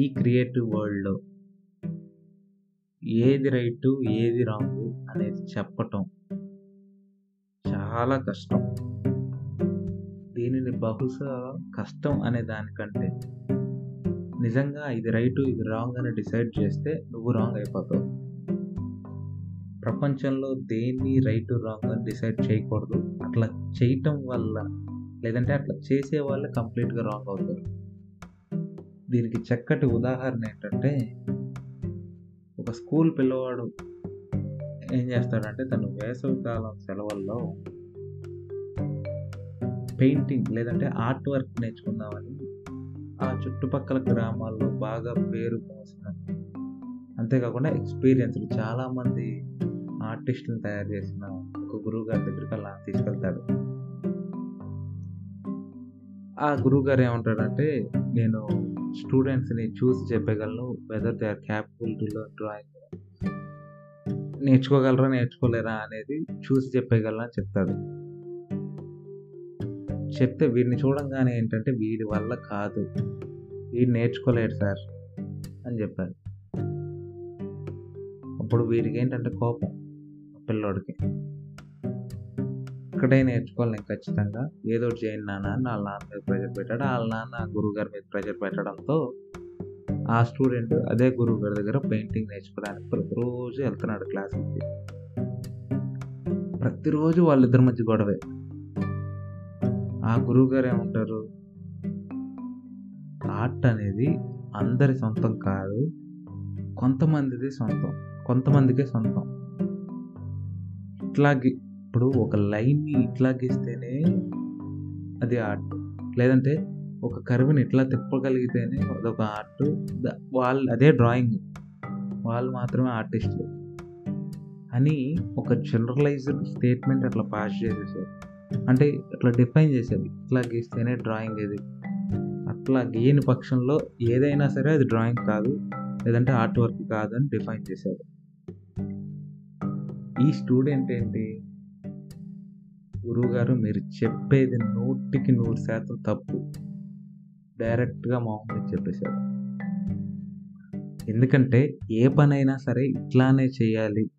ఈ క్రియేటివ్ వరల్డ్‌లో ఏది రైటు, ఏది రాంగు అనేది చెప్పటం చాలా కష్టం. దీనిని బహుశా కష్టం అనే దానికంటే నిజంగా ఇది రైటు, ఇది రాంగ్ అని డిసైడ్ చేస్తే నువ్వు రాంగ్ అయిపోతావు. ప్రపంచంలో దేన్ని రైటు, రాంగ్ అని డిసైడ్ చేయకూడదు. అట్లా చేయటం వల్ల లేదంటే అట్లా చేసే వాళ్ళే కంప్లీట్‌గా రాంగ్ అవుతారు. దీనికి చక్కటి ఉదాహరణ ఏంటంటే ఒక స్కూల్ పిల్లవాడు ఏం చేస్తాడంటే తను వేసవికాలం సెలవుల్లో పెయింటింగ్ లేదంటే ఆర్ట్ వర్క్ నేర్చుకుందామని ఆ చుట్టుపక్కల గ్రామాల్లో బాగా పేరు మోసిన అంతేకాకుండా ఎక్స్పీరియన్స్లు చాలామంది ఆర్టిస్ట్‌లని తయారు చేసిన ఒక గురువు గారి దగ్గరికి అలా తీసుకెళ్తాడు. ఆ గురువు గారు ఏమంటాడంటే నేను స్టూడెంట్స్‌ని చూసి చెప్పగలను. Whether they are capable to drawing. నేర్చుకోగలరా? నేర్చుకోలేరా? అనేది చూసి చెప్పేయగలను అని చెప్తాడు. చెప్తే వీడిని చూడంగానే ఏంటంటే వీడి వల్ల కాదు. వీడు నేర్చుకోలేడు సార్ అని చెప్పాడు. అప్పుడు వీడికేంటంటే కోపం పిల్లోడికి. ఇక్కడే నేర్చుకోవాలి నేను ఖచ్చితంగా. ఏదో చేయండి నాన్న అని వాళ్ళ నాన్న మీద ప్రెషర్ పెట్టాడు. ఆళ్ళ నాన్న గురువుగారి మీద ప్రెషర్ పెట్టడంతో ఆ స్టూడెంట్ అదే గురువుగారి దగ్గర పెయింటింగ్ నేర్చుకోవడానికి ప్రతిరోజు వెళ్తున్నాడు క్లాసులకి. ప్రతిరోజు వాళ్ళిద్దరి మధ్య గొడవే. ఆ గురువుగారు ఏమంటారు? ఆర్ట్ అనేది అందరి సొంతం కాదు. కొంతమందిది సొంతం. కొంతమందికే సొంతం. ఇట్లా ఇప్పుడు ఒక లైన్‌ని ఇట్లా గీస్తేనే అది ఆర్ట్. లేదంటే ఒక కర్వ్‌ని ఇట్లా తిప్పగలిగితేనే అదొక ఆర్ట్. వాళ్ళు అదే డ్రాయింగ్. వాళ్ళు మాత్రమే ఆర్టిస్టులు అని ఒక జనరలైజ్డ్ స్టేట్మెంట్ అట్లా పాస్ చేసేసారు. అంటే అట్లా డిఫైన్ చేసేది ఇట్లా గీస్తేనే డ్రాయింగ్ ఇది. అట్లా గీయని పక్షంలో ఏదైనా సరే అది డ్రాయింగ్ కాదు. లేదంటే ఆర్ట్ వర్క్ కాదు అని డిఫైన్ చేశారు. ఈ స్టూడెంట్ ఏంటి? గురువుగారు మీరు చెప్పేది 100కి 100% తప్పు. డైరెక్ట్‌గా మామూలుగా చెప్పేశారు ఎందుకంటే ఏ పనైనా సరే ఇట్లానే చేయాలి.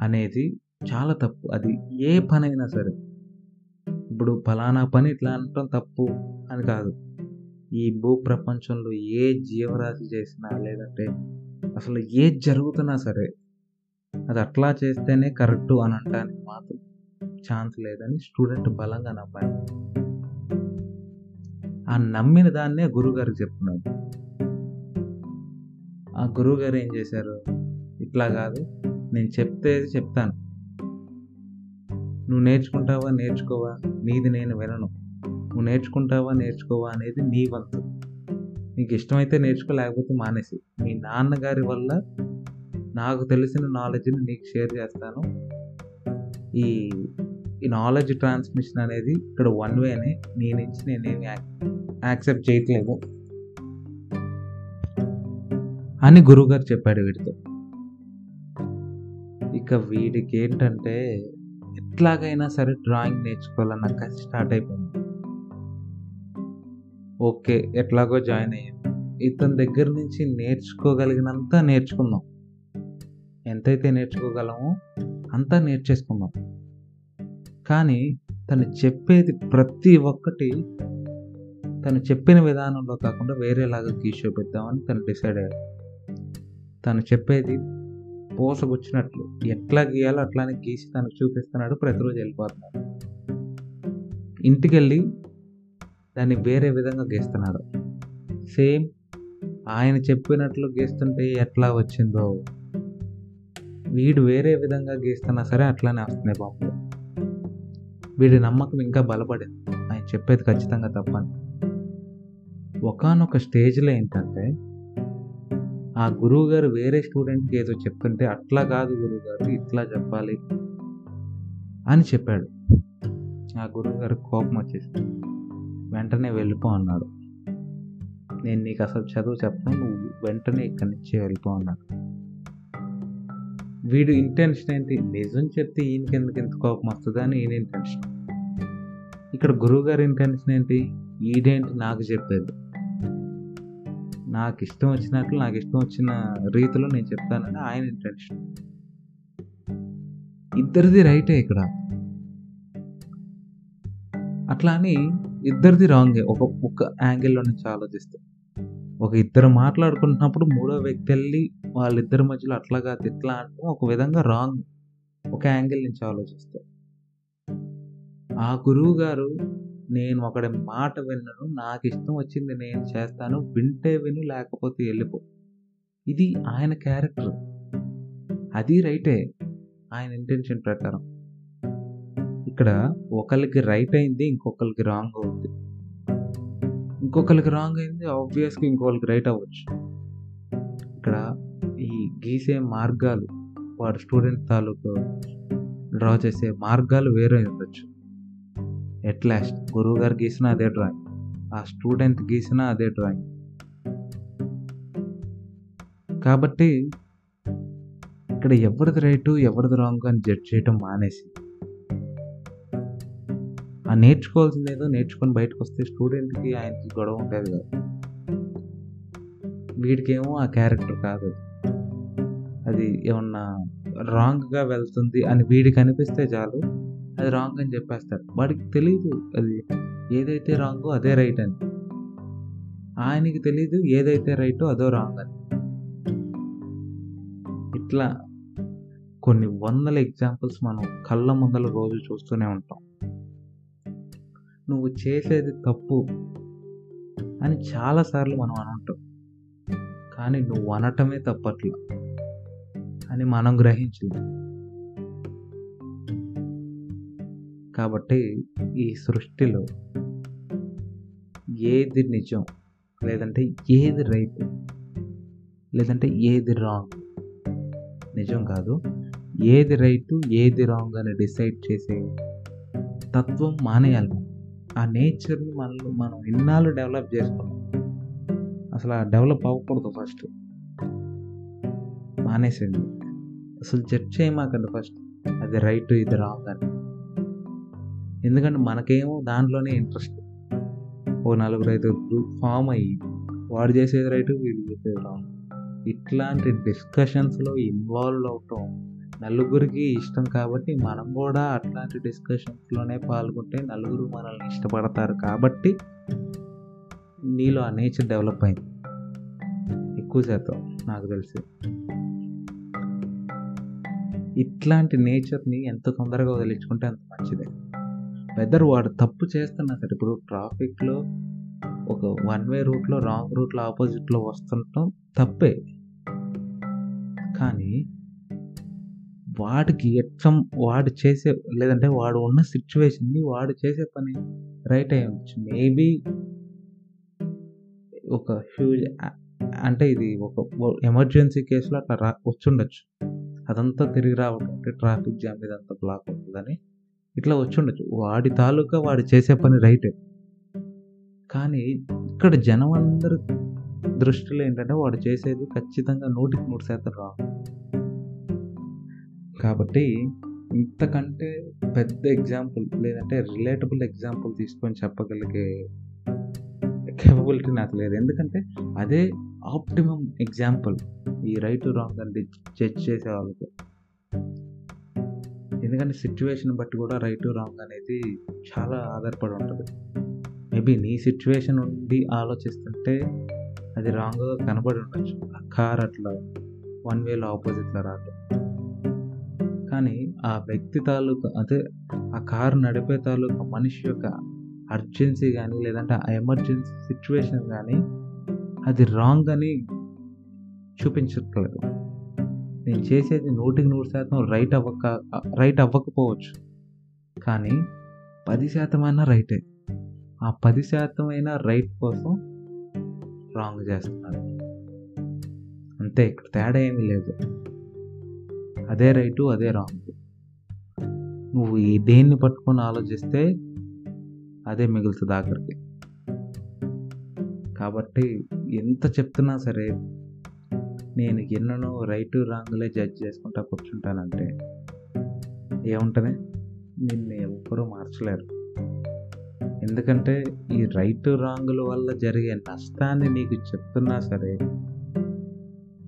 అనేది చాలా తప్పు. అది ఏ పనైనా సరే. ఇప్పుడు ఫలానా పని ఇట్లా అనటం తప్పు అని కాదు. ఈ భూ ప్రపంచంలో ఏ జీవరాశి చేసినా లేదంటే అసలు ఏది జరుగుతున్నా సరే అది అట్లా చేస్తేనే కరెక్టు అని అంటానికి మాత్రం ఛాన్స్ లేదని స్టూడెంట్ బలంగా నమ్మాడు. ఆ నమ్మిన దాన్నే గురువుగారికి చెప్తున్నాడు. ఆ గురువుగారు ఏం చేశారు? ఇట్లా కాదు. నేను చెప్తే చెప్తాను. నువ్వు నేర్చుకుంటావా? నేర్చుకోవా? నీది నేను వినను. నువ్వు నేర్చుకుంటావా? నేర్చుకోవా? అనేది నీ వంతు. నీకు ఇష్టమైతే నేర్చుకో లేకపోతే మానేసి మీ నాన్నగారి వల్ల నాకు తెలిసిన నాలెడ్జ్‌ని నీకు షేర్ చేస్తాను. ఈ ఈ నాలెడ్జ్ ట్రాన్స్‌మిషన్ అనేది ఇక్కడ వన్ వేనే. నీ నుంచి నేనేమి యాక్ యాక్సెప్ట్ చేయట్లేదు. అని గురువుగారు చెప్పాడు వీడితో. ఇక వీడికి ఏంటంటే ఎట్లాగైనా సరే డ్రాయింగ్ నేర్చుకోవాలన్న కసి స్టార్ట్ అయిపోయింది. ఓకే. ఎట్లాగో జాయిన్ అయ్యాం. ఇతని దగ్గర నుంచి నేర్చుకోగలిగినంత నేర్చుకుందాం. ఎంతైతే నేర్చుకోగలమో అంతా నేర్చేసుకుందాం. కానీ తను చెప్పేది ప్రతి ఒక్కటి తను చెప్పిన విధానంలో కాకుండా వేరేలాగా గీషో చూపిద్దామని తను డిసైడ్ అయ్యాడు. తను చెప్పేది పోసగొచ్చినట్లు ఎట్లా గీయాలో అట్లానే గీసి తనకు చూపిస్తున్నాడు. ప్రతిరోజు వెళ్ళిపోతున్నాడు. ఇంటికెళ్ళి దాన్ని వేరే విధంగా గీస్తున్నాడు. సేమ్ ఆయన చెప్పినట్లు గీస్తుంటే ఎట్లా వచ్చిందో వీడు వేరే విధంగా గీస్తున్నా సరే అట్లానే వస్తున్నాయి బొమ్మలు. వీడి నమ్మకం ఇంకా బలపడింది. ఆయన చెప్పేది ఖచ్చితంగా తప్పని. ఒకానొక స్టేజ్‌లో ఏంటంటే ఆ గురువుగారు వేరే స్టూడెంట్‌కి ఏదో చెప్తుంటే అట్లా కాదు గురువుగారు ఇట్లా చెప్పాలి. అని చెప్పాడు. ఆ గురువుగారికి కోపం వచ్చేసి వెంటనే వెళ్ళిపో అన్నాడు. నేను నీకు అసలు చదువు చెప్పను. నువ్వు వెంటనే ఇక్కడి నుంచి వెళ్ళిపో అన్నాడు. వీడు ఇంటెన్షన్ ఏంటి? నిజం చెప్తే ఈయనకెందుకు ఎంత కోపం వస్తదని ఈయన ఇంటెన్షన్. ఇక్కడ గురువుగారి ఇంటెన్షన్ ఏంటి? ఈడేంటి నాకు చెప్పేది. నాకు ఇష్టం వచ్చినట్లు నాకు ఇష్టం వచ్చిన రీతిలో నేను చెప్తానని ఆయన ఇంటెన్షన్ ఇద్దరిది రైటే ఇక్కడ అట్లా అని ఇద్దరిది రాంగే ఒక ఒక యాంగిల్లో నుంచి ఆలోచిస్తే ఒక ఇద్దరు మాట్లాడుకుంటున్నప్పుడు మూడో వ్యక్తి వెళ్ళి వాళ్ళిద్దరి మధ్యలో అట్లా కాదు ఇట్లా అంటే ఒక విధంగా రాంగ్ ఒక యాంగిల్ నుంచి ఆలోచిస్తే ఆ గురువు గారు నేను ఒకడి మాట విన్నను నాకు ఇష్టం వచ్చింది నేను చేస్తాను వింటే విను లేకపోతే వెళ్ళిపో. ఇది ఆయన క్యారెక్టర్ అది రైటే ఆయన ఇంటెన్షన్ ప్రకారం. ఇక్కడ ఒకరికి రైట్ అయింది ఇంకొకరికి రాంగ్ అవుతుంది ఇంకొకరికి రాంగ్ అయింది ఆబ్వియస్గా ఇంకొకరికి రైట్ అవ్వచ్చు. ఇక్కడ ఈ గీసే మార్గాలు వాడు స్టూడెంట్ తాలూకు డ్రా చేసే మార్గాలు వేరే ఉండొచ్చు. ఎట్ లాస్ట్ గురువు గారు గీసిన అదే డ్రాయింగ్ ఆ స్టూడెంట్ గీసిన అదే డ్రాయింగ్ కాబట్టి ఇక్కడ ఎవరిది రైటు ఎవరిది రాంగ్ అని జడ్జ్ చేయటం మానేసి ఆ నేర్చుకోవాల్సింది ఏదో నేర్చుకొని బయటకు వస్తే స్టూడెంట్కి ఆయనకి గొడవ ఉంటుంది కదా. వీడికేమో ఆ క్యారెక్టర్ కాదు అది. ఏమన్నా రాంగ్గా వెళ్తుంది అని వీడికి అనిపిస్తే చాలు అది రాంగ్ అని చెప్పేస్తారు. వాడికి తెలియదు అది ఏదైతే రాంగో అదే రైట్ అని. ఆయనకి తెలీదు ఏదైతే రైటో అదో రాంగ్ అని. ఇట్లా కొన్ని వందల ఎగ్జాంపుల్స్ మనం కళ్ళ ముందల రోజు చూస్తూనే ఉంటాం. నువ్వు చేసేది తప్పు అని చాలాసార్లు మనం అనుంటాం. కానీ నువ్వు అనటమే తప్పట్లా అని మనం గ్రహించింది కాబట్టి ఈ సృష్టిలో ఏది నిజం లేదంటే ఏది రైట్ లేదంటే ఏది రాంగ్ నిజం కాదు. ఏది రైట్ ఏది రాంగ్ అని డిసైడ్ చేసే తత్వం మానేయాలి ఆ నేచర్ని మనల్ని మనం ఇన్నాళ్ళు డెవలప్ చేసుకున్నాం. అసలు ఆ డెవలప్ అవ్వకూడదు ఫస్ట్. మానేసండి అసలు జడ్జ్ చేయమాకండి ఫస్ట్. అది రైట్ ఇది రాంగ్ అని. ఎందుకంటే మనకేమో దాంట్లోనే ఇంట్రెస్ట్. ఓ నలుగురు ఐదు గ్రూప్ ఫామ్ అయ్యి వాడు చేసేది రైట్ వీడు చేసేది రాంగ్ ఇట్లాంటి డిస్కషన్స్లో ఇన్వాల్వ్ అవటం నలుగురికి ఇష్టం కాబట్టి మనం కూడా అట్లాంటి డిస్కషన్స్లోనే పాల్గొంటే నలుగురు మనల్ని ఇష్టపడతారు కాబట్టి నీలో ఆ నేచర్ డెవలప్ అయింది. ఎక్కువ శాతం నాకు తెలిసి. ఇట్లాంటి నేచర్ని ఎంత తొందరగా వదిలించుకుంటే అంత మంచిదే. వెదర్ వాడు తప్పు చేస్తున్నా సరే ఇప్పుడు ట్రాఫిక్లో ఒక వన్ వే రూట్లో రాంగ్ రూట్లో ఆపోజిట్లో వస్తుండటం తప్పే. కానీ వాడికి ఎట్లం వాడు చేసే లేదంటే వాడు ఉన్న సిచ్యువేషన్ని వాడు చేసే పని రైట్ అయ్యవచ్చు మేబీ ఒక హ్యూజ్ అంటే ఇది ఒక ఎమర్జెన్సీ కేసులో అట్లా రా వచ్చుండొచ్చు. అదంతా తిరిగి రావటం ట్రాఫిక్ జామ్ ఇదంతా బ్లాక్ అవుతుందని ఇట్లా వచ్చుండొచ్చు. వాడి తాలూకా వాడు చేసే పని రైటే. కానీ ఇక్కడ జనం అందరి దృష్టిలో ఏంటంటే వాడు చేసేది ఖచ్చితంగా నూటికి నూరు శాతం రాంగ్. కాబట్టి ఇంతకంటే పెద్ద ఎగ్జాంపుల్ లేదంటే రిలేటబుల్ ఎగ్జాంపుల్ తీసుకొని చెప్పగలిగే కేపబిలిటీ నాకు లేదు. ఎందుకంటే అదే ఆప్టిమం ఎగ్జాంపుల్ ఈ రైట్ రాంగ్ అని జడ్జ్ చేసే వాళ్ళకి. ఎందుకంటే సిచ్యువేషన్ బట్టి కూడా రైట్ రాంగ్ అనేది చాలా ఆధారపడి ఉంటుంది. మేబీ నీ సిచ్యువేషన్ ఉండి ఆలోచిస్తుంటే అది రాంగ్గా కనబడి ఉండొచ్చు. ఆ కార్ అట్లా వన్ వేలో ఆపోజిట్లో రాదు. కానీ ఆ వ్యక్తి తాలూకా అదే ఆ కారు నడిపే తాలూకా మనిషి యొక్క అర్జెన్సీ కానీ లేదంటే ఆ ఎమర్జెన్సీ సిచ్యువేషన్ కానీ అది రాంగ్ అని చూపించట్లేదు. నేను చేసేది నూటికి నూరు శాతం రైట్ అవ్వక రైట్ అవ్వకపోవచ్చు. కానీ పది శాతం అయినా రైటే ఆ పది శాతం అయినా రైట్ కోసం రాంగ్ చేస్తున్నారు. అంతే ఇక్కడ తేడా ఏమీ లేదు. అదే రైటు అదే రాంగ్. నువ్వు దేన్ని పట్టుకొని ఆలోచిస్తే అదే మిగులుతుంది ఆఖరికి. కాబట్టి ఎంత చెప్తున్నా సరే నేను ఎన్నో రైటు రాంగ్లే జడ్జ్ చేసుకుంటా కూర్చుంటానంటే ఏముంటుంది? నిన్ను ఎవ్వరూ మార్చలేరు. ఎందుకంటే ఈ రైట్ రాంగుల వల్ల జరిగే నష్టాన్ని నీకు చెప్తున్నా సరే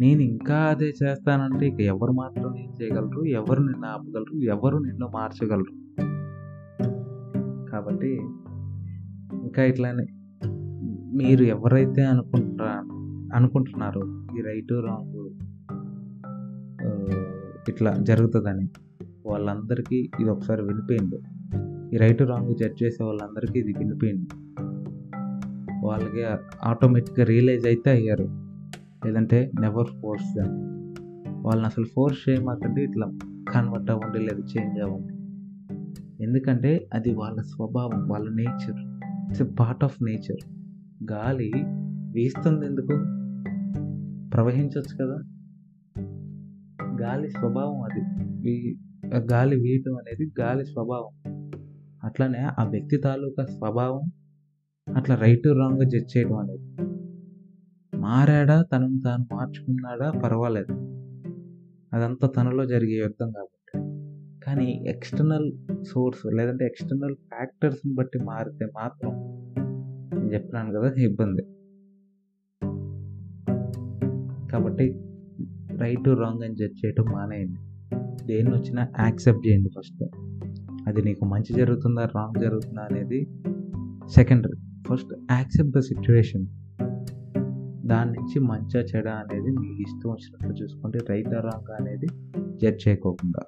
నేను ఇంకా అదే చేస్తానంటే ఇక ఎవరు మాత్రం ఏం చేయగలరు? ఎవరు నిన్ను ఆపగలరు? ఎవరు నిన్ను మార్చగలరు? కాబట్టి ఇంకా ఇట్లానే మీరు ఎవరైతే అనుకుంటున్నా అనుకుంటున్నారో ఈ రైట్ రాంగ్ ఇట్లా జరుగుతుందని వాళ్ళందరికీ ఇది ఒకసారి వినిపోయింది ఈ రైట్ రాంగ్ జడ్జ్ చేసే వాళ్ళందరికీ ఇది వినిపోయింది వాళ్ళకి ఆటోమేటిక్గా రియలైజ్ అయితే అయ్యారు. లేదంటే నెవర్ ఫోర్స్ దాన్ని వాళ్ళని అసలు ఫోర్స్ చేయమాకండి ఇట్లా కన్వర్ట్ అవ్వండి లేదా చేంజ్ అవ్వండి. ఎందుకంటే అది వాళ్ళ స్వభావం వాళ్ళ nature it's a part of nature గాలి వీస్తుంది ఎందుకు? ప్రవహించవచ్చు కదా. గాలి స్వభావం అది. వీ- ఆ గాలి వీయటం అనేది గాలి స్వభావం. అట్లనే ఆ వ్యక్తి తాలూకా స్వభావం అట్లా రైట్ రాంగ్ జడ్జ్ చేయడం అనేది. మారాడా? తనను తాను మార్చుకున్నాడా? పర్వాలేదు. అదంతా తనలో జరిగే యుద్ధం కాబట్టి. కానీ ఎక్స్టర్నల్ సోర్స్ లేదంటే ఎక్స్టర్నల్ ఫ్యాక్టర్స్ని బట్టి మారితే మాత్రం నేను చెప్పినాను కదా ఇబ్బంది. కాబట్టి రైట్ రాంగ్ అని జడ్జ్ చేయటం మానేయండి. దేన్ని వచ్చినా యాక్సెప్ట్ చేయండి ఫస్ట్ అది నీకు మంచి జరుగుతుందా రాంగ్ జరుగుతుందా అనేది secondary first accept the situation దాని నుంచి మంచిగా చెడ అనేది మీకు ఇష్టం వచ్చినట్లు చూసుకోండి రైట్ రాంగ్ అనేది జడ్జ్ చేయకోకుండా